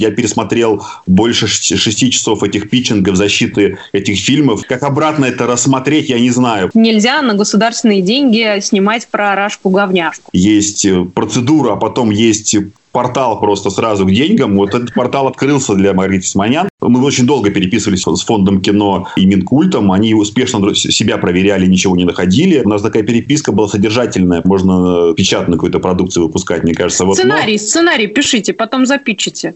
Я пересмотрел больше шести часов этих питчингов защиты этих фильмов. Как обратно это рассмотреть, я не знаю. Нельзя на государственные деньги снимать про Рашку-говняшку. Есть э, процедура, а потом есть портал просто сразу к деньгам. Вот этот портал открылся для Маргариты Симонян. Мы очень долго переписывались с фондом кино и Минкультом. Они успешно себя проверяли, ничего не находили. У нас такая переписка была содержательная. Можно печатную какую-то продукцию выпускать, мне кажется. Вот, сценарий, но... сценарий пишите, потом запичите.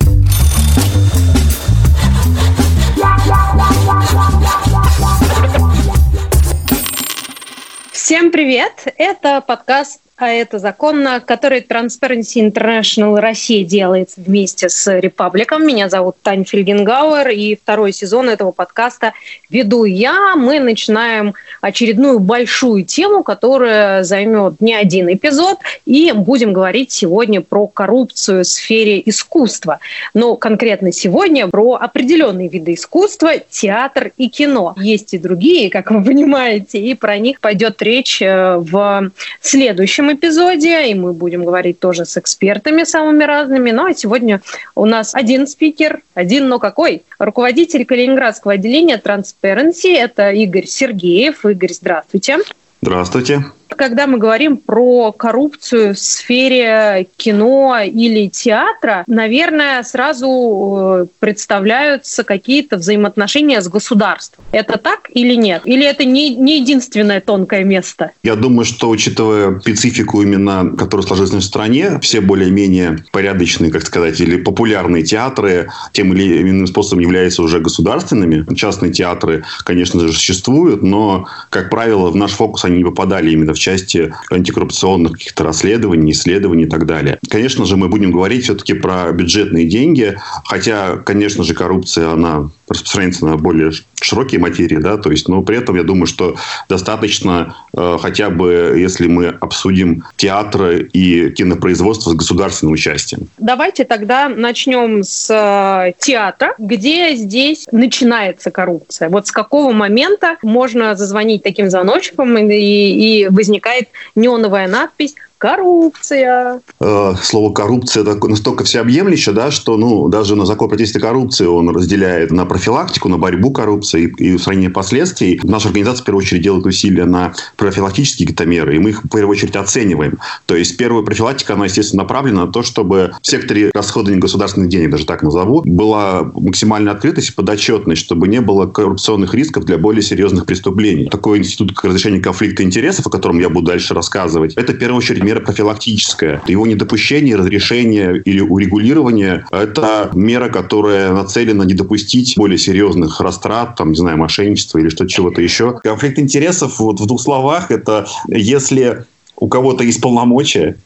Всем привет! Это подкаст а это законно, который Transparency International Россия делает вместе с Репабликом. Меня зовут Таня Фельгенгауэр, и второй сезон этого подкаста веду я. Мы начинаем очередную большую тему, которая займет не один эпизод, и будем говорить сегодня про коррупцию в сфере искусства. Но конкретно сегодня про определенные виды искусства, театр и кино. Есть и другие, как вы понимаете, и про них пойдет речь э, в следующем эпизоде, и мы будем говорить тоже с экспертами самыми разными. Ну а сегодня у нас один спикер, один, но какой? Руководитель Калининградского отделения Transparency, это Игорь Сергеев. Игорь, здравствуйте. Здравствуйте. Когда мы говорим про коррупцию в сфере кино или театра, наверное, сразу э, представляются какие-то взаимоотношения с государством. Это так или нет? Или это не, не единственное тонкое место? Я думаю, что, учитывая специфику именно, которая сложилась в стране, все более-менее порядочные, как сказать, или популярные театры тем или иным способом являются уже государственными. Частные театры, конечно же, существуют, но, как правило, в наш фокус они не попадали именно в части антикоррупционных каких-то расследований, исследований и так далее. Конечно же, мы будем говорить все-таки про бюджетные деньги, хотя, конечно же, коррупция, она распространяется на более широкие материи, да, то есть, но при этом я думаю, что достаточно э, хотя бы, если мы обсудим театры и кинопроизводство с государственным участием. Давайте тогда начнем с э, театра. Где здесь начинается коррупция? Вот с какого момента можно зазвонить таким звоночком и, и возникает неоновая надпись коррупция. Э, слово коррупция настолько всеобъемлюще, да, что ну, даже на закон противодействия коррупции он разделяет на профилактику, на борьбу коррупции и устранение последствий. Наша организация, в первую очередь, делает усилия на профилактические какие-то меры, и мы их, в первую очередь, оцениваем. То есть, первая профилактика, она, естественно, направлена на то, чтобы в секторе расходования государственных денег, даже так назову, была максимальная открытость и подотчетность, чтобы не было коррупционных рисков для более серьезных преступлений. Такой институт как разрешение конфликта интересов, о котором я буду дальше рассказывать, это, в первую очередь, мера профилактическая. Его недопущение, разрешение или урегулирование – это мера, которая нацелена не допустить более серьезных растрат, там, не знаю, мошенничества или что-то чего-то еще. Конфликт интересов, вот в двух словах, это если у кого-то есть полномочия,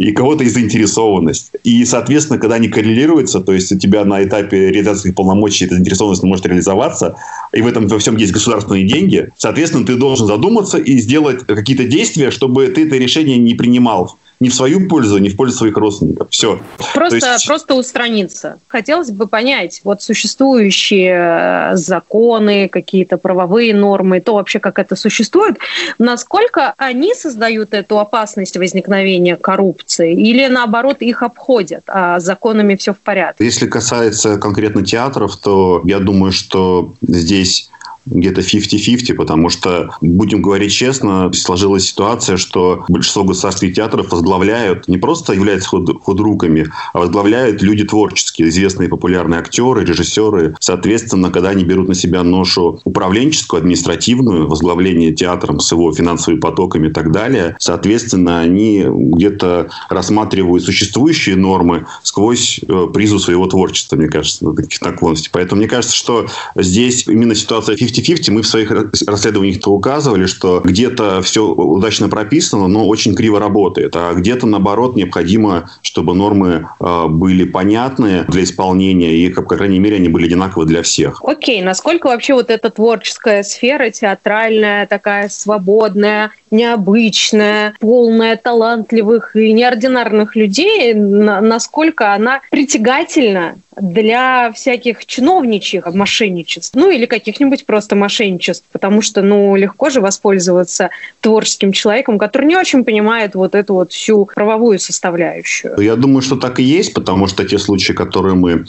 и кого-то и заинтересованность. И, соответственно, когда они коррелируются, то есть у тебя на этапе реализации полномочий эта заинтересованность может реализоваться, и в этом во всем есть государственные деньги, соответственно, ты должен задуматься и сделать какие-то действия, чтобы ты это решение не принимал ни в свою пользу, ни в пользу своих родственников. Все. Просто, есть... просто устраниться. Хотелось бы понять, вот существующие э, законы, какие-то правовые нормы, то вообще, как это существует, насколько они создают эту опасность возникновения коррупции или, наоборот, их обходят, а законами все в порядке? Если касается конкретно театров, то я думаю, что здесь где-то 50-50, потому что, будем говорить честно, сложилась ситуация, что большинство государственных театров возглавляют, не просто являются худ, худруками, а возглавляют люди творческие, известные популярные актеры, режиссеры. Соответственно, когда они берут на себя ношу управленческую, административную, возглавление театром с его финансовыми потоками и так далее, соответственно, они где-то рассматривают существующие нормы сквозь э, призу своего творчества, мне кажется, таких наклонностей. Поэтому мне кажется, что здесь именно ситуация 50 50-50. Мы в своих расследованиях это указывали, что где-то все удачно прописано, но очень криво работает. А где-то, наоборот, необходимо, чтобы нормы э, были понятны для исполнения и, по крайней мере, они были одинаковы для всех. Окей, насколько вообще вот эта творческая сфера, театральная, такая свободная, необычная, полная талантливых и неординарных людей, насколько она притягательна для всяких чиновничьих мошенничеств, ну или каких-нибудь просто мошенничеств, потому что, ну, легко же воспользоваться творческим человеком, который не очень понимает вот эту вот всю правовую составляющую. Я думаю, что так и есть, потому что те случаи, которые мы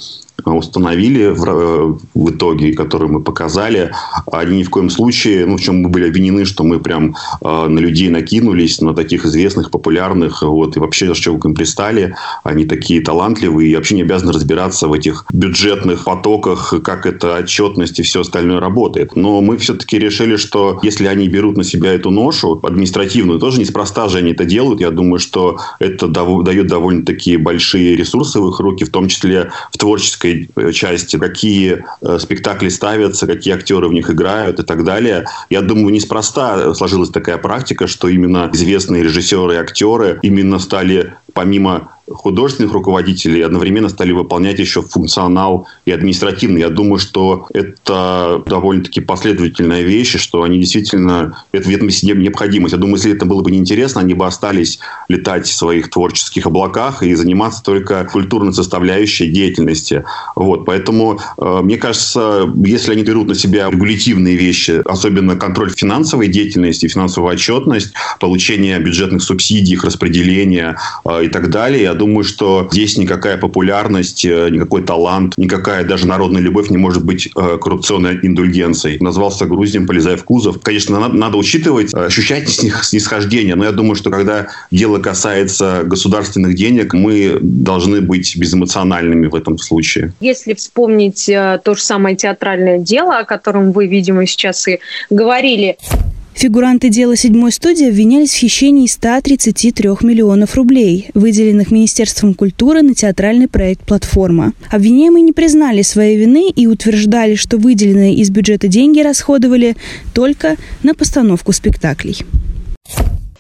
установили в, э, в итоге, которые мы показали, они ни в коем случае, ну, в чем мы были обвинены, что мы прям э, на людей накинулись, на таких известных, популярных, вот, и вообще, что к им пристали, они такие талантливые и вообще не обязаны разбираться в этих бюджетных потоках, как это отчетность и все остальное работает. Но мы все-таки решили, что если они берут на себя эту ношу административную, тоже неспроста же они это делают, я думаю, что это дает довольно-таки большие ресурсы в их руки, в том числе в творческой творческой э, части, какие э, спектакли ставятся, какие актеры в них играют и так далее. Я думаю, неспроста сложилась такая практика, что именно известные режиссеры и актеры именно стали помимо художественных руководителей одновременно стали выполнять еще функционал и административный. Я думаю, что это довольно-таки последовательная вещь, что они действительно, это в этом необходимость. Я думаю, если это было бы неинтересно, они бы остались летать в своих творческих облаках и заниматься только культурной составляющей деятельности. Вот. Поэтому, э, мне кажется, если они берут на себя регулятивные вещи, особенно контроль финансовой деятельности, финансовую отчетность, получение бюджетных субсидий, их распределение э, и так далее, я думаю, что здесь никакая популярность, э, никакой талант, никакая даже народная любовь не может быть э, коррупционной индульгенцией. Назвался груздем, полезая в кузов. Конечно, надо, надо учитывать, э, ощущать снисхождение, но я думаю, что когда дело касается государственных денег, мы должны быть безэмоциональными в этом случае. Если вспомнить то же самое театральное дело, о котором вы, видимо, сейчас и говорили, Фигуранты дела седьмой студии обвинялись в хищении 133 миллионов рублей, выделенных Министерством культуры на театральный проект «Платформа». Обвиняемые не признали своей вины и утверждали, что выделенные из бюджета деньги расходовали только на постановку спектаклей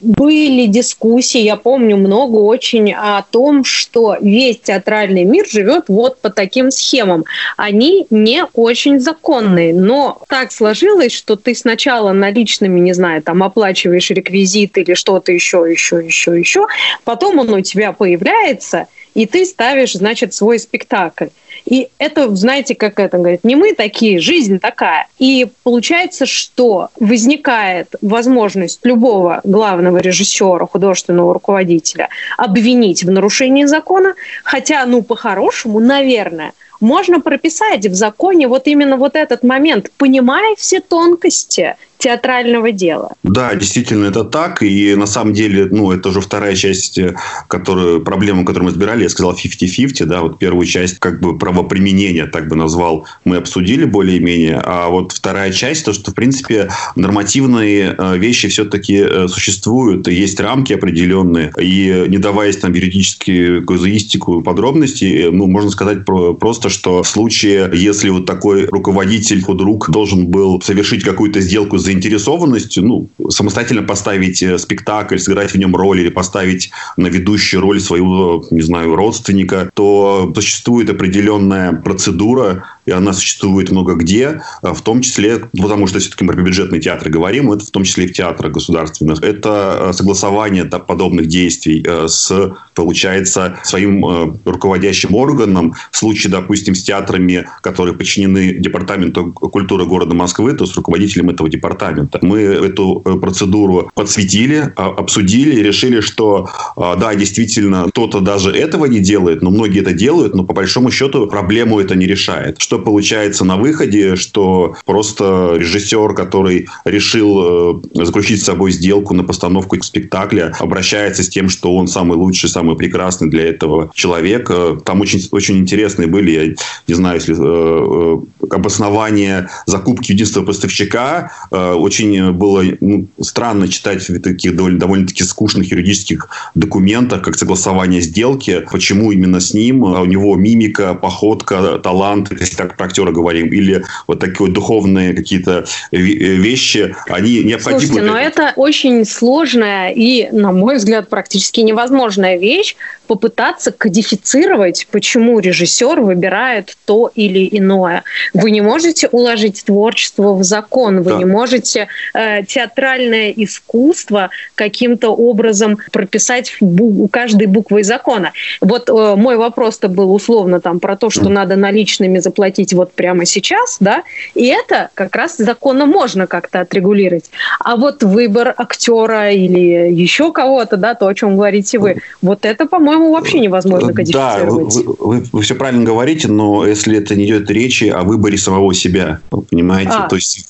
были дискуссии, я помню много очень о том, что весь театральный мир живет вот по таким схемам. Они не очень законные, но так сложилось, что ты сначала наличными, не знаю, там оплачиваешь реквизит или что-то еще, еще, еще, еще, потом он у тебя появляется, и ты ставишь, значит, свой спектакль. И это, знаете, как это говорит, не мы такие, жизнь такая. И получается, что возникает возможность любого главного режиссера, художественного руководителя обвинить в нарушении закона, хотя, ну, по-хорошему, наверное, можно прописать в законе вот именно вот этот момент, понимая все тонкости театрального дела. Да, действительно, это так. И на самом деле, ну, это уже вторая часть, э, которую, проблему, которую мы разбирали, я сказал 50-50, да, вот первую часть, как бы, правоприменения, так бы назвал, мы обсудили более-менее. А вот вторая часть, то, что, в принципе, нормативные э, вещи все-таки э, существуют, есть рамки определенные. И не даваясь там юридически казуистику подробностей, ну, можно сказать про, просто, что в случае, если вот такой руководитель, худрук должен был совершить какую-то сделку за заинтересованностью, ну, самостоятельно поставить э, спектакль, сыграть в нем роль или поставить на ведущую роль своего, не знаю, родственника, то существует определенная процедура, и она существует много где, э, в том числе, потому что все-таки мы про бюджетный театр говорим, это в том числе и в театрах государственных. Это э, согласование подобных действий с, получается, своим руководящим органом. В случае, допустим, с театрами, которые подчинены Департаменту культуры города Москвы, то с руководителем этого департамента. Мы эту э, процедуру подсветили, а, обсудили и решили, что да, действительно, кто-то даже этого не делает, но многие это делают, но по большому счету проблему это не решает. Что получается на выходе, что просто режиссер, который решил э, заключить с собой сделку на постановку спектакля, обращается с тем, что он самый лучший, самый прекрасный для этого человека. Там очень, очень интересные были, я не знаю, если э, обоснование закупки единственного поставщика, Э, очень было ну, странно читать в таких довольно, довольно-таки скучных юридических документах, как согласование сделки, почему именно с ним, а у него мимика, походка, талант, так про актера говорим, или вот такие вот духовные какие-то вещи, они необходимы. Слушайте, но это очень сложная и, на мой взгляд, практически невозможная вещь, попытаться кодифицировать, почему режиссер выбирает то или иное. Вы не можете уложить творчество в закон, вы да. не можете э, театральное искусство каким-то образом прописать бу- каждой буквой закона. Вот э, мой вопрос-то был условно там про то, что надо наличными заплатить вот прямо сейчас, да, и это как раз законно можно как-то отрегулировать. А вот выбор актера или еще кого-то, да, то, о чем говорите вы, вот это, по-моему, вообще невозможно кодифицировать. Да, вы, вы, вы все правильно говорите, но если это не идет речи о выборе самого себя, понимаете? А. То есть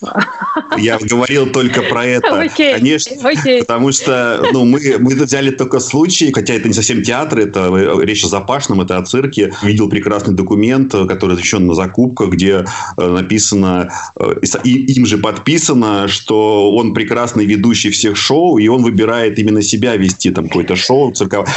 я говорил только про это. Окей, Конечно, окей. потому что ну, мы, мы взяли только случай, хотя это не совсем театр, это э, речь о Запашном, это о цирке. Видел прекрасный документ, который защищен на закупках, где э, написано, э, и им же подписано, что он прекрасный ведущий всех шоу, и он выбирает именно себя вести там какое-то шоу цирковое.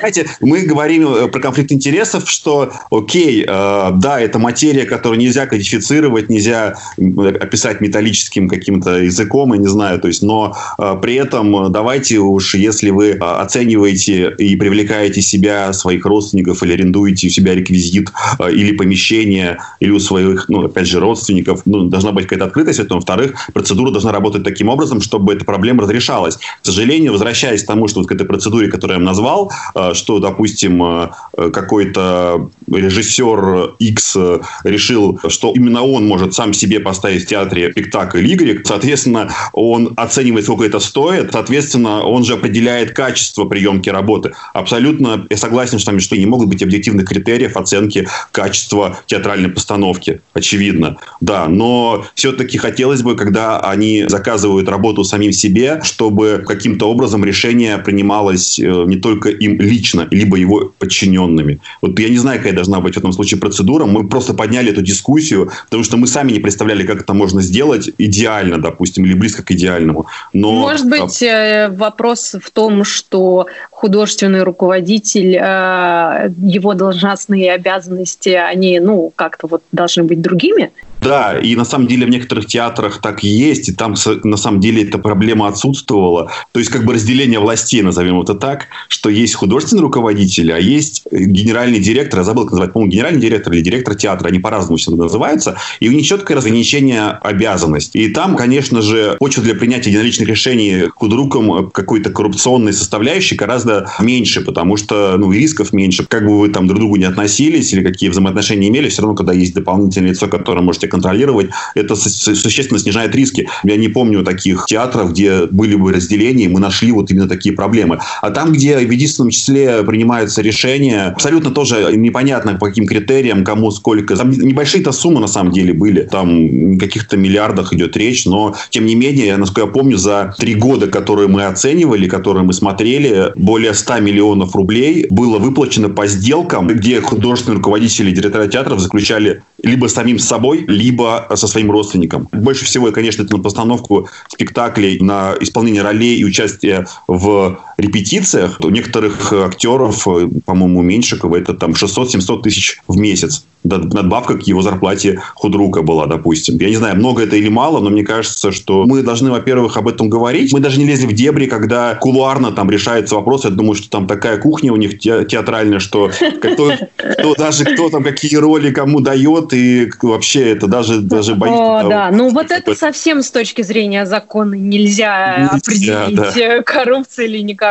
Знаете, мы говорим про конфликт интересов, что, окей, да, это материя, которую нельзя кодифицировать, нельзя описать металлическим каким-то языком, я не знаю, то есть, но при этом давайте уж, если вы оцениваете и привлекаете себя, своих родственников или арендуете у себя реквизит или помещение, или у своих, ну, опять же, родственников, ну, должна быть какая-то открытость этому. Во-вторых, процедура должна работать таким образом, чтобы эта проблема разрешалась. К сожалению, возвращаясь к тому, что вот к этой процедуре, которую я назвал, э, допустим, э, какой-то режиссер X решил, что именно он может сам себе поставить в театре спектакль Y, соответственно, он оценивает, сколько это стоит, соответственно, он же определяет качество приемки работы. Абсолютно я согласен, что, что не могут быть объективных критериев оценки качества театральной постановки, очевидно. Да, но все-таки хотелось бы, когда они заказывают работу самим себе, чтобы каким-то образом решение принималось э, не только им лично, либо его подчиненными. Вот я не знаю, какая должна быть в этом случае процедура. Мы просто подняли эту дискуссию, потому что мы сами не представляли, как это можно сделать идеально, допустим, или близко к идеальному. Но... Может а, быть, э, вопрос в том, что художественный руководитель, э, его должностные обязанности, они, ну, как-то вот должны быть другими? Да, и на самом деле в некоторых театрах так и есть, и там на самом деле эта проблема отсутствовала. То есть как бы разделение властей, назовем это так, что есть художественный руководитель, а есть генеральный директор, я забыл, как называть, по-моему, генеральный директор или директор театра, они по-разному всегда называются, и у них четкое разграничение обязанностей. И там, конечно же, почва для принятия единоличных решений худруком какой-то коррупционной составляющей гораздо меньше, потому что ну, рисков меньше. Как бы вы там друг к другу не относились или какие взаимоотношения имели, все равно, когда есть дополнительное лицо, которое можете контролировать, это существенно снижает риски. Я не помню таких театров, где были бы разделения, мы нашли вот именно такие проблемы. А там, где в единственном числе принимаются решения, абсолютно тоже непонятно по каким критериям, кому сколько. Там небольшие-то суммы на самом деле были. Там каких-то миллиардах идет речь, но тем не менее, насколько я помню, за три года, которые мы оценивали, которые мы смотрели, более 100 миллионов рублей было выплачено по сделкам, где художественные руководители и директора театров заключали либо самим собой, либо со своим родственником. Больше всего, конечно, это на постановку спектаклей, на исполнение ролей и участие в репетициях. У некоторых актеров, по-моему, Меньшикова, это там 600-700 тысяч в месяц. Надбавка к его зарплате худрука была, допустим. Я не знаю, много это или мало, но мне кажется, что мы должны, во-первых, об этом говорить. Мы даже не лезли в дебри, когда кулуарно там решается вопрос. Я думаю, что там такая кухня у них театральная, что кто, кто, даже кто там какие роли кому дает, и вообще это даже, даже боится. О, того, да, ну вот это совсем с точки зрения закона нельзя, нельзя определить, да. коррупция или не коррупция,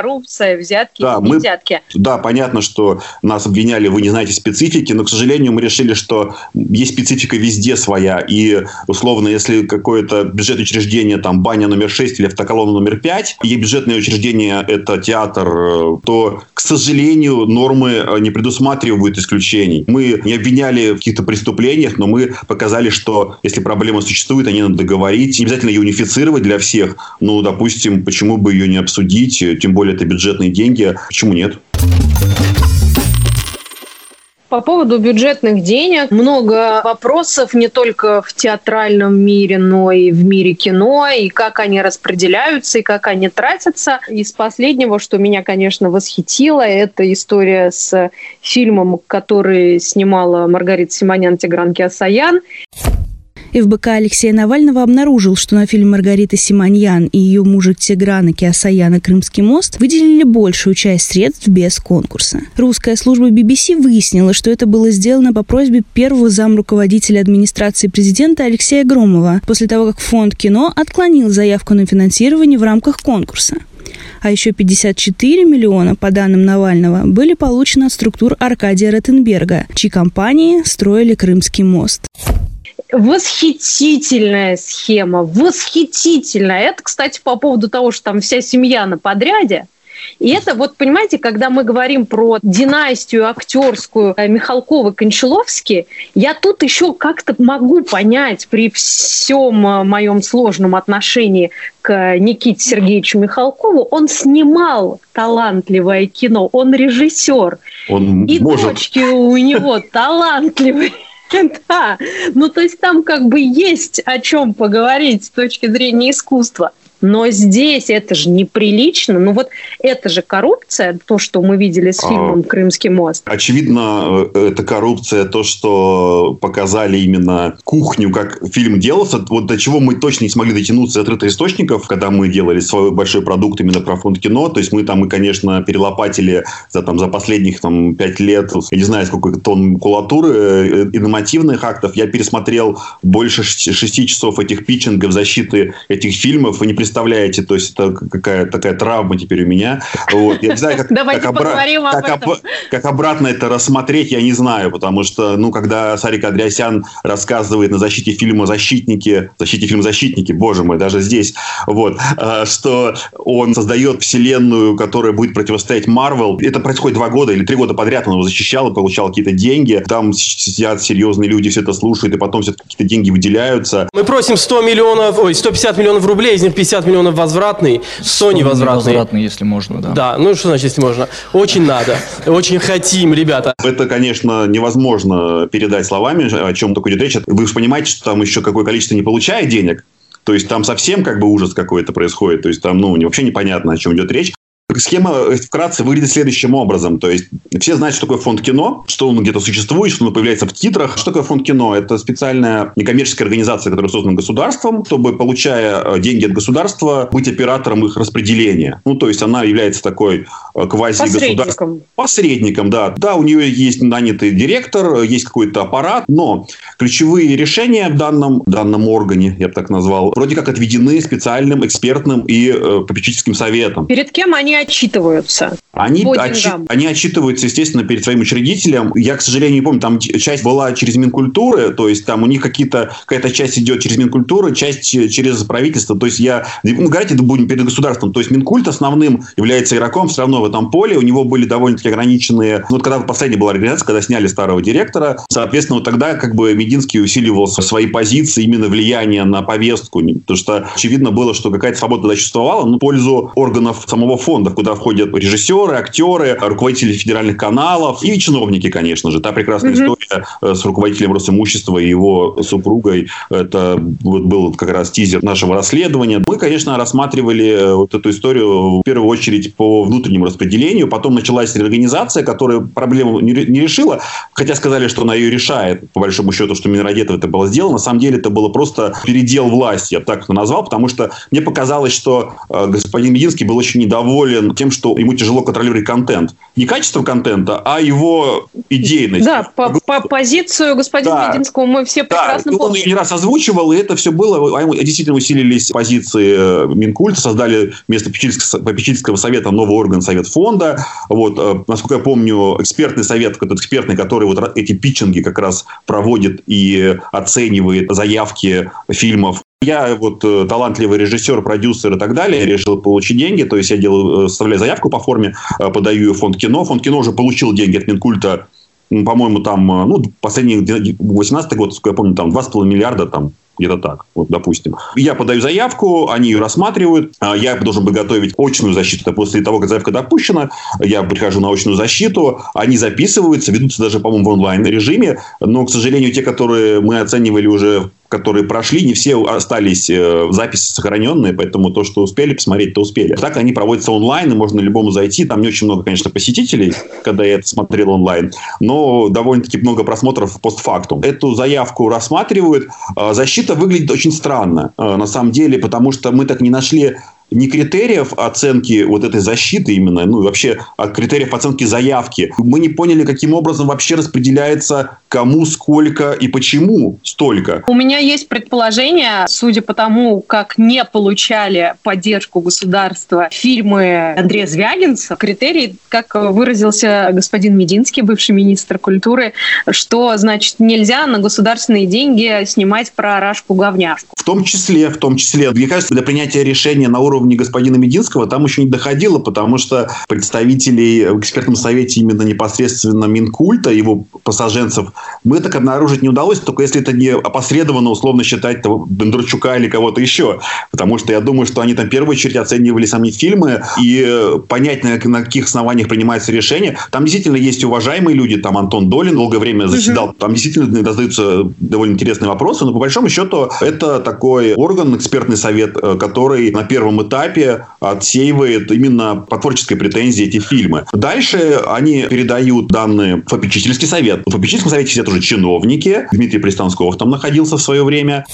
взятки да, мы, взятки. Да, понятно, что нас обвиняли, вы не знаете специфики, но, к сожалению, мы решили, что есть специфика везде своя, и, условно, если какое-то бюджетное учреждение, там, баня номер 6 или автоколонна номер 5, и бюджетное учреждение – это театр, то, к сожалению, нормы не предусматривают исключений. Мы не обвиняли в каких-то преступлениях, но мы показали, что если проблема существует, они надо договорить, не обязательно ее унифицировать для всех, ну, допустим, почему бы ее не обсудить, тем более это бюджетные деньги, почему нет? По поводу бюджетных денег много вопросов не только в театральном мире, но и в мире кино, и как они распределяются, и как они тратятся. Из последнего, что меня, конечно, восхитило, это история с фильмом, который снимала Маргарита Симонян Тигран Киасаян. ФБК Алексея Навального обнаружил, что на фильм Маргариты Симоньян и ее мужа Тиграна Киасаяна «Крымский мост» выделили большую часть средств без конкурса. Русская служба BBC выяснила, что это было сделано по просьбе первого замруководителя администрации президента Алексея Громова, после того, как фонд кино отклонил заявку на финансирование в рамках конкурса. А еще 54 миллиона, по данным Навального, были получены от структур Аркадия Ротенберга, чьи компании строили Крымский мост. Восхитительная схема, восхитительная. Это, кстати, по поводу того, что там вся семья на подряде. И это вот, понимаете, когда мы говорим про династию актерскую э, Михалкова-Кончаловски, я тут еще как-то могу понять при всем э, моем сложном отношении к Никите Сергеевичу Михалкову, он снимал талантливое кино, он режиссер. Он и может. дочки у него талантливые. Да, ну то есть там как бы есть о чем поговорить с точки зрения искусства. Но здесь это же неприлично. Ну вот это же коррупция, то, что мы видели с а, фильмом «Крымский мост». Очевидно, э, это коррупция, то, что показали именно кухню, как фильм делался. Вот до чего мы точно не смогли дотянуться от источников, когда мы делали свой большой продукт именно про фонд кино. То есть мы там, мы, конечно, перелопатили за, там, за последних там, пять лет, я не знаю, сколько тонн макулатуры, э, инновативных актов. Я пересмотрел больше шести часов этих питчингов защиты этих фильмов и не представляете, то есть это какая такая травма теперь у меня. Вот. Я не знаю, как, Давайте как, поговорим обра- об как, этом. Об- как обратно это рассмотреть, я не знаю, потому что, ну, когда Сарик Андреасян рассказывает на защите фильма «Защитники», защите фильма «Защитники», боже мой, даже здесь, вот, э, что он создает вселенную, которая будет противостоять Марвел. Это происходит два года или три года подряд, он его защищал и получал какие-то деньги. Там сидят серьезные люди, все это слушают, и потом все какие-то деньги выделяются. Мы просим 100 миллионов, ой, 150 миллионов рублей, из них 50 50 миллионов возвратный, 100 невозвратный. Возвратный, если можно, да. Да, ну что значит, если можно? Очень надо, очень хотим, ребята. Это, конечно, невозможно передать словами, о чем такой идет речь. Вы же понимаете, что там еще какое количество не получает денег, то есть там совсем как бы ужас какой-то происходит. То есть там ну, вообще непонятно, о чем идет речь. Схема э, вкратце выглядит следующим образом. То есть все знают, что такое фонд кино, что он где-то существует, что он появляется в титрах. Что такое фонд кино? Это специальная некоммерческая организация, которая создана государством, чтобы, получая э, деньги от государства, быть оператором их распределения. Ну, то есть она является такой э, квази-государственным... Посредником. Посредником, да. Да, у нее есть нанятый директор, есть какой-то аппарат, но ключевые решения в данном, данном органе, я бы так назвал, вроде как отведены специальным экспертным и э, попечительским советом. Перед кем они отчитываются? Они, отчи, они отчитываются, естественно, перед своим учредителем. Я, к сожалению, не помню, там часть была через Минкультуры, то есть там у них какие-то, какая-то часть идет через Минкультуры, часть через правительство. То есть я, ну, говорите, это будем перед государством. То есть Минкульт основным является игроком все равно в этом поле. У него были довольно-таки ограниченные... Ну, вот когда последняя была организация, когда сняли старого директора, соответственно, вот тогда как бы Мединский усиливал свои позиции, именно влияние на повестку. Потому что очевидно было, что какая-то свобода существовала, но в пользу органов самого фонда куда входят режиссеры, актеры, руководители федеральных каналов и чиновники, конечно же. Та прекрасная mm-hmm. история э, с руководителем Росимущества и его супругой. Это вот был как раз тизер нашего расследования. Мы, конечно, рассматривали э, вот эту историю в первую очередь по внутреннему распределению. Потом началась реорганизация, которая проблему не решила, хотя сказали, что она ее решает, по большому счету, что Минродетов это было сделано. На самом деле это было просто передел власти, я так это назвал, потому что мне показалось, что э, господин Мединский был очень недоволен тем, что ему тяжело контролировать контент. Не качество контента, а его идейность. Да, по, по позицию господина да. Мединского мы все прекрасно да, помним. Он не раз озвучивал, и это все было. А действительно усилились позиции э, Минкульта, создали вместо попечительского, попечительского совета новый орган Совет фонда. Вот, э, насколько я помню, экспертный совет, этот экспертный, который вот эти питчинги как раз проводит и оценивает заявки фильмов я вот э, талантливый режиссер, продюсер и так далее, решил получить деньги, то есть я делаю, э, составляю заявку по форме, э, подаю фонд кино. Фонд кино уже получил деньги от Минкульта, по-моему, там, ну, последний 18 год, сколько я помню, там 2,5 миллиарда там где-то так, вот, допустим. Я подаю заявку, они ее рассматривают, а я должен бы готовить очную защиту. После того, как заявка допущена, я прихожу на очную защиту, они записываются, ведутся даже, по-моему, в онлайн-режиме, но, к сожалению, те, которые мы оценивали уже которые прошли, не все остались в записи сохраненные, поэтому то, что успели посмотреть, то успели. Так они проводятся онлайн, и можно любому зайти. Там не очень много, конечно, посетителей, когда я это смотрел онлайн, но довольно-таки много просмотров постфактум. Эту заявку рассматривают. Защита выглядит очень странно, на самом деле, потому что мы так не нашли не критериев оценки вот этой защиты именно, ну, вообще а критериев оценки заявки. Мы не поняли, каким образом вообще распределяется кому, сколько и почему столько. У меня есть предположение, судя по тому, как не получали поддержку государства фильмы Андрея Звягинца, критерий, как выразился господин Мединский, бывший министр культуры, что, значит, нельзя на государственные деньги снимать про Рашку-говняшку. В том числе, в том числе, мне кажется, для принятия решения на уровне господина Мединского там еще не доходило, потому что представителей в экспертном совете именно непосредственно Минкульта, его пассаженцев, мы так обнаружить не удалось, только если это не опосредованно условно считать того, Бондарчука или кого-то еще. Потому что я думаю, что они там в первую очередь оценивали сами фильмы и понять, на, на каких основаниях принимается решение. Там действительно есть уважаемые люди, там Антон Долин долгое время заседал, там действительно задаются довольно интересные вопросы, но по большому счету это такой орган, экспертный совет, э, который на первом этапе отсеивает именно по творческой претензии эти фильмы. Дальше они передают данные в попечительский совет. В попечительском совете сидят уже чиновники. Дмитрий Пристансков там находился в свое время.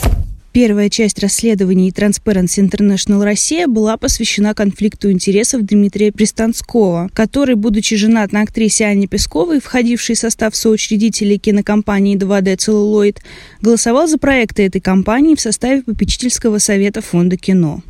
Первая часть расследований Transparency International Россия была посвящена конфликту интересов Дмитрия Пристанского, который, будучи женат на актрисе Анне Песковой, входившей в состав соучредителей кинокомпании 2D «Целлулоид», голосовал за проекты этой компании в составе попечительского совета Фонда кино.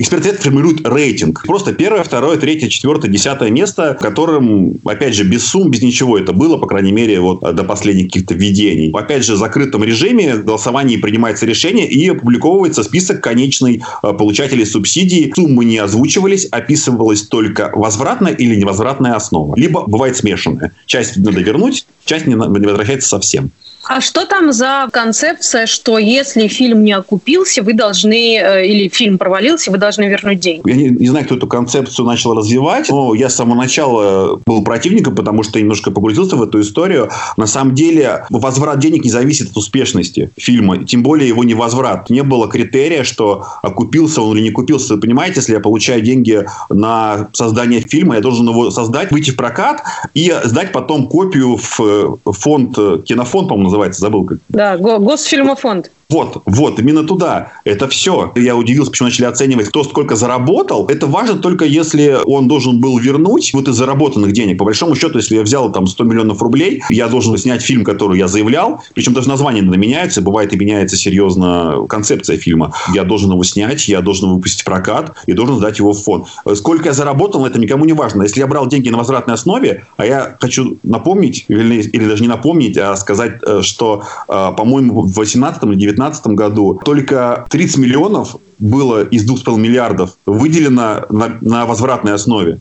Эксперт формирует рейтинг. Просто первое, второе, третье, четвертое, десятое место, которым, опять же, без сумм, без ничего это было, по крайней мере, вот до последних каких-то введений. Опять же, в закрытом режиме голосование принимается решение и опубликовывается список конечный э, получателей субсидий. Суммы не озвучивались, описывалась только возвратная или невозвратная основа. Либо бывает смешанная. Часть надо вернуть, часть не возвращается совсем. А что там за концепция, что если фильм не окупился, вы должны, э, или фильм провалился, вы должны вернуть деньги? Я не, не знаю, кто эту концепцию начал развивать, но я с самого начала был противником, потому что немножко погрузился в эту историю. На самом деле, возврат денег не зависит от успешности фильма, тем более его невозврат. Не было критерия, что окупился он или не купился. Вы понимаете, если я получаю деньги на создание фильма, я должен его создать, выйти в прокат и сдать потом копию в фонд, кинофонд, по-моему, называется, забыл как. Да, Госфильмофонд. Вот, вот, именно туда. Это все. Я удивился, почему начали оценивать, кто сколько заработал. Это важно только если он должен был вернуть вот из заработанных денег. По большому счету, если я взял там 100 миллионов рублей, я должен снять фильм, который я заявлял. Причем даже название иногда меняется. Бывает и меняется серьезно концепция фильма. Я должен его снять, я должен выпустить прокат и должен сдать его в фонд. Сколько я заработал, это никому не важно. Если я брал деньги на возвратной основе, а я хочу напомнить, или, или даже не напомнить, а сказать, э, что, э, по-моему, в 18 или 19 2019 году только 30 миллионов было из 2,5 миллиардов выделено на, на возвратной основе.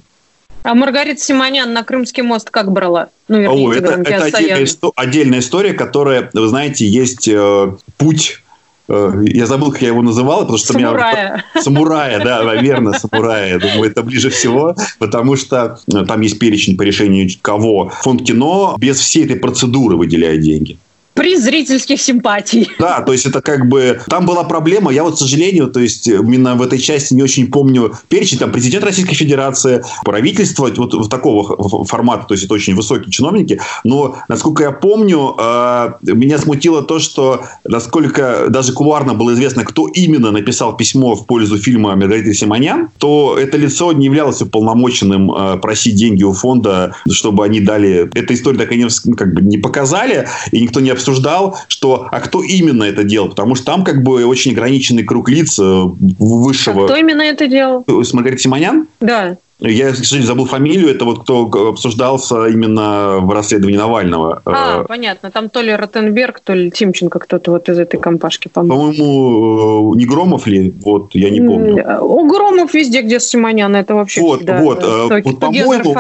А Маргарита Симонян на Крымский мост как брала? Ну, вернее, О, это, это отдельная, отдельная история, которая, вы знаете, есть э, путь э, я забыл, как я его называл, потому что самурая. меня... Самурая, да, верно, самурая. Думаю, это ближе всего, потому что э, там есть перечень по решению кого. Фонд кино без всей этой процедуры выделяет деньги приз зрительских симпатий. Да, то есть это как бы... Там была проблема, я вот, к сожалению, то есть именно в этой части не очень помню перечень, там президент Российской Федерации, правительство, вот в такого формата, то есть это очень высокие чиновники, но, насколько я помню, э, меня смутило то, что насколько даже кулуарно было известно, кто именно написал письмо в пользу фильма Маргариты Симонян, то это лицо не являлось уполномоченным э, просить деньги у фонда, чтобы они дали... Эта история так и не, как бы не показали, и никто не обсуждал обсуждал, что а кто именно это делал, потому что там как бы очень ограниченный круг лиц э, высшего. А кто именно это делал? С Маргаритой Симонян? Да. Я, к сожалению, забыл фамилию. Это вот кто обсуждался именно в расследовании Навального. А, понятно. Там то ли Ротенберг, то ли Тимченко кто-то вот из этой компашки, по-моему. По-моему, не Громов ли? Вот, я не помню. У Громов везде, где Симонян, это вообще Вот, всегда, вот. Да, вот по-моему,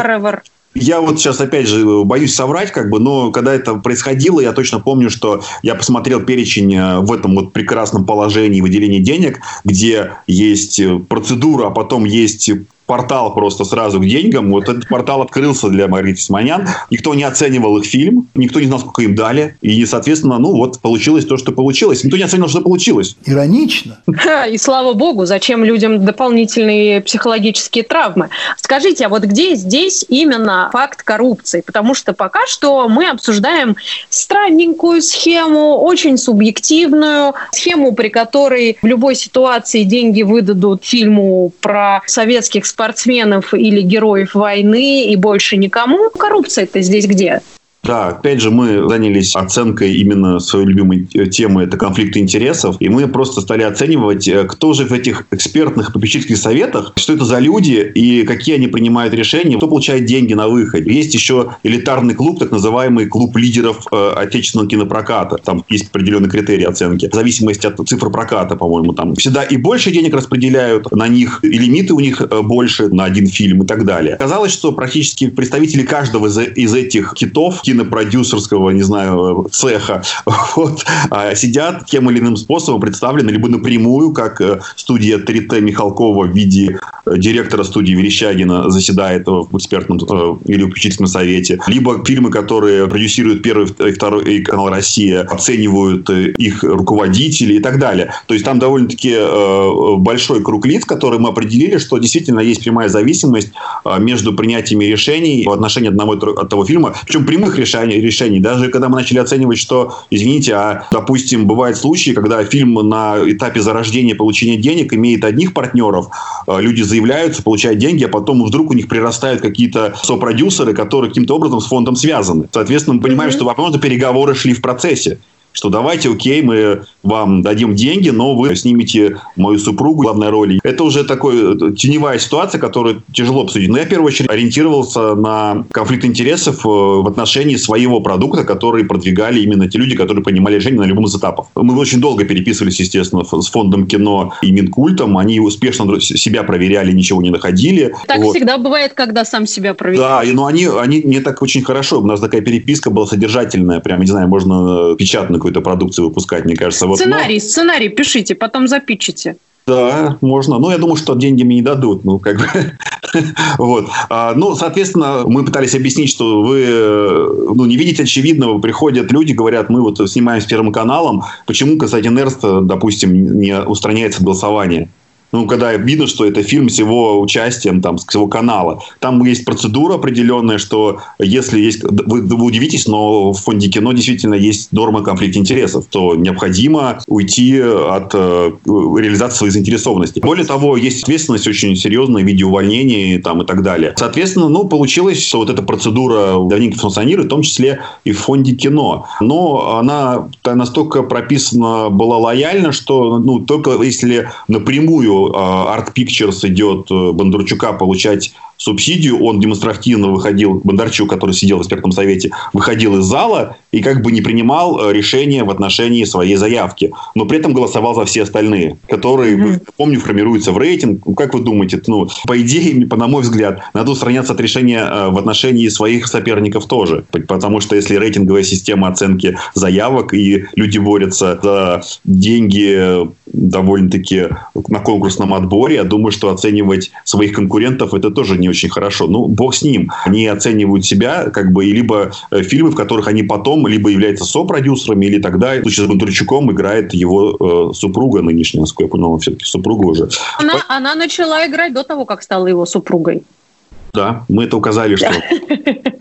я вот сейчас, опять же, боюсь соврать, как бы, но когда это происходило, я точно помню, что я посмотрел перечень э, в этом вот прекрасном положении выделения денег, где есть э, процедура, а потом есть портал просто сразу к деньгам. Вот этот портал открылся для Маргариты Симонян. Никто не оценивал их фильм, никто не знал, сколько им дали. И, соответственно, ну вот получилось то, что получилось. Никто не оценил, что получилось. Иронично. И слава богу, зачем людям дополнительные психологические травмы? Скажите, а вот где здесь именно факт коррупции? Потому что пока что мы обсуждаем странненькую схему, очень субъективную, схему, при которой в любой ситуации деньги выдадут фильму про советских спортсменов или героев войны и больше никому. Коррупция-то здесь где? Да, опять же, мы занялись оценкой именно своей любимой э, темы, это конфликты интересов, и мы просто стали оценивать, э, кто же в этих экспертных попечительских советах, что это за люди и какие они принимают решения, кто получает деньги на выход. Есть еще элитарный клуб, так называемый клуб лидеров э, отечественного кинопроката. Там есть определенные критерии оценки. В зависимости от цифр проката, по-моему, там всегда и больше денег распределяют на них, и лимиты у них э, больше на один фильм и так далее. Казалось, что практически представители каждого из, из этих китов, кинопродюсерского, не знаю, цеха, вот, а, сидят тем или иным способом представлены либо напрямую, как э, студия 3Т Михалкова в виде э, директора студии Верещагина заседает в экспертном э, или попечительском совете, либо фильмы, которые продюсируют первый и второй канал Россия, оценивают их руководители и так далее. То есть там довольно-таки большой круг лиц, которые мы определили, что действительно есть прямая зависимость между принятиями решений в отношении одного от того фильма, причем прямых решений, решений. Даже когда мы начали оценивать, что, извините, а, допустим, бывают случаи, когда фильм на этапе зарождения получения денег имеет одних партнеров, а, люди заявляются, получают деньги, а потом вдруг у них прирастают какие-то сопродюсеры, которые каким-то образом с фондом связаны. Соответственно, мы понимаем, mm-hmm. что, возможно, переговоры шли в процессе что давайте, окей, мы вам дадим деньги, но вы снимете мою супругу в главной роли. Это уже такая э, теневая ситуация, которую тяжело обсудить. Но я, в первую очередь, ориентировался на конфликт интересов э, в отношении своего продукта, который продвигали именно те люди, которые принимали решения на любом из этапов. Мы очень долго переписывались, естественно, с фондом кино и Минкультом. Они успешно себя проверяли, ничего не находили. Так вот. всегда бывает, когда сам себя проверяет. Да, но они, они не так очень хорошо. У нас такая переписка была содержательная. Прям, не знаю, можно печатно какую-то продукцию выпускать, мне кажется. Вот, сценарий, но... сценарий пишите, потом запичите. Да, можно. Но ну, я думаю, что деньги мне не дадут. Ну, как бы. вот. А, ну, соответственно, мы пытались объяснить, что вы ну, не видите очевидного. Приходят люди, говорят, мы вот снимаем с Первым каналом. Почему, кстати, Нерст, допустим, не устраняется голосование? Ну, когда видно, что это фильм с его участием, там, с его канала. Там есть процедура определенная, что если есть... Вы, вы удивитесь, но в фонде кино действительно есть норма конфликта интересов, то необходимо уйти от э, реализации своей заинтересованности. Более того, есть ответственность очень серьезная в виде увольнения там, и так далее. Соответственно, ну, получилось, что вот эта процедура давненько функционирует, в том числе и в фонде кино. Но она настолько прописана была лояльно, что ну, только если напрямую Art Pictures идет э, Бондарчука получать субсидию, он демонстративно выходил, Бондарчук, который сидел в экспертном совете, выходил из зала и как бы не принимал э, решения в отношении своей заявки, но при этом голосовал за все остальные, которые, mm-hmm. помню, формируются в рейтинг. Как вы думаете, ну, по идее, на мой взгляд, надо устраняться от решения э, в отношении своих соперников тоже, потому что если рейтинговая система оценки заявок и люди борются за деньги довольно-таки на конкурсном отборе, я думаю, что оценивать своих конкурентов это тоже не очень хорошо. Ну, бог с ним. Они оценивают себя, как бы, и либо э, фильмы, в которых они потом либо являются сопродюсерами, или тогда, в случае с Бондарчуком, играет его э, супруга нынешняя, насколько я понял, все-таки супруга уже. Она, она начала играть до того, как стала его супругой. Да, мы это указали, что,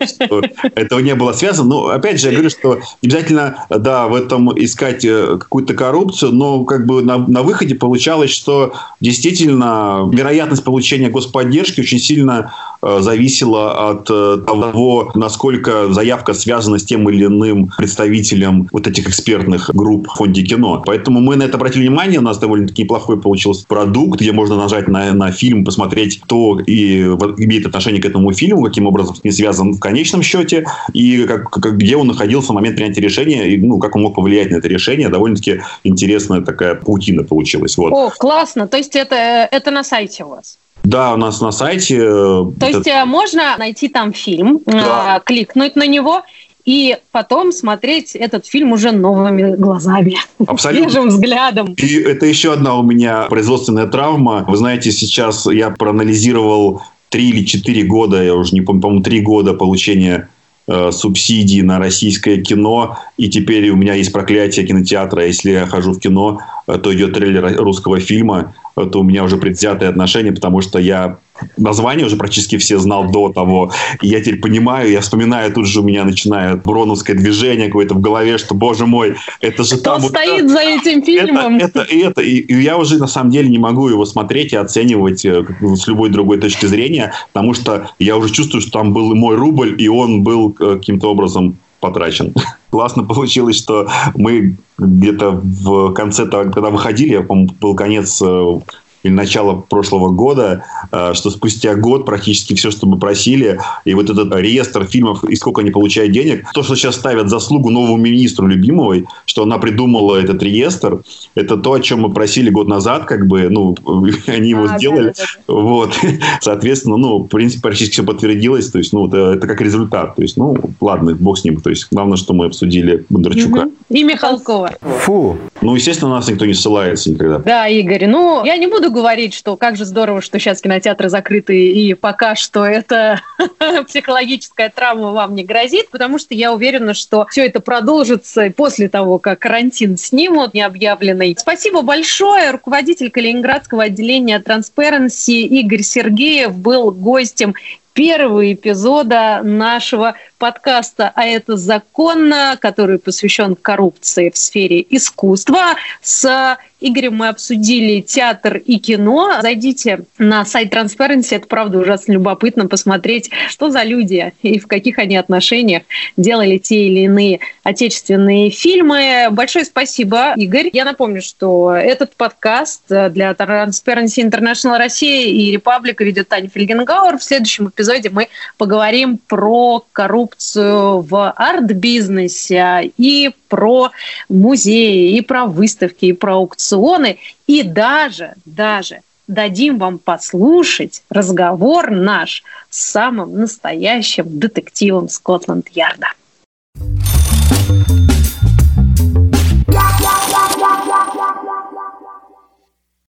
что этого не было связано. Но опять же, я говорю, что обязательно, да, в этом искать э, какую-то коррупцию, но как бы на, на выходе получалось, что действительно вероятность получения господдержки очень сильно зависело от э, того, насколько заявка связана с тем или иным представителем вот этих экспертных групп в фонде кино. Поэтому мы на это обратили внимание. У нас довольно-таки неплохой получился продукт, где можно нажать на, на фильм, посмотреть, кто и имеет отношение к этому фильму, каким образом с ним связан в конечном счете, и как, как, где он находился в момент принятия решения, и ну, как он мог повлиять на это решение. Довольно-таки интересная такая паутина получилась. Вот. О, классно. То есть это, это на сайте у вас? Да, у нас на сайте. Э, То есть это... можно найти там фильм, да. Э, кликнуть на него и потом смотреть этот фильм уже новыми глазами, Абсолютно. свежим взглядом. И это еще одна у меня производственная травма. Вы знаете, сейчас я проанализировал три или четыре года, я уже не помню, по-моему, три года получения э, субсидий на российское кино, и теперь у меня есть проклятие кинотеатра. Если я хожу в кино, то идет трейлер русского фильма, то у меня уже предвзятые отношения, потому что я названия уже практически все знал до того. И я теперь понимаю, я вспоминаю, тут же у меня начинает броновское движение какое-то в голове, что, боже мой, это же Кто там... стоит вот, за этим фильмом? Это, это, это. И, и я уже на самом деле не могу его смотреть и оценивать э, с любой другой точки зрения, потому что я уже чувствую, что там был и мой рубль, и он был э, каким-то образом потрачен. Классно получилось, что мы где-то в конце, когда выходили, по-моему, был конец э, или начала прошлого года, э, что спустя год практически все, что мы просили, и вот этот реестр фильмов, и сколько они получают денег, то, что сейчас ставят заслугу новому министру Любимовой, что она придумала этот реестр, это то, о чем мы просили год назад, как бы, ну, они его а, сделали. Да, да, да. Вот. Соответственно, ну, в принципе, практически все подтвердилось, то есть, ну, это, это как результат. То есть, ну, ладно, бог с ним. То есть, главное, что мы обсудили Бондарчука. Угу. И Михалкова. Фу. Ну, естественно, нас никто не ссылается никогда. Да, Игорь, ну, я не буду буду говорить, что как же здорово, что сейчас кинотеатры закрыты, и пока что эта психологическая травма вам не грозит, потому что я уверена, что все это продолжится после того, как карантин снимут необъявленный. Спасибо большое. Руководитель Калининградского отделения Transparency Игорь Сергеев был гостем первого эпизода нашего подкаста «А это законно», который посвящен коррупции в сфере искусства. С Игорем мы обсудили театр и кино. Зайдите на сайт Transparency, это правда ужасно любопытно посмотреть, что за люди и в каких они отношениях делали те или иные отечественные фильмы. Большое спасибо, Игорь. Я напомню, что этот подкаст для Transparency International Россия и Репаблика ведет Таня Фельгенгауэр. В следующем эпизоде мы поговорим про коррупцию в арт-бизнесе, и про музеи, и про выставки, и про аукционы, и даже, даже дадим вам послушать разговор наш с самым настоящим детективом Скотланд-Ярда. thank you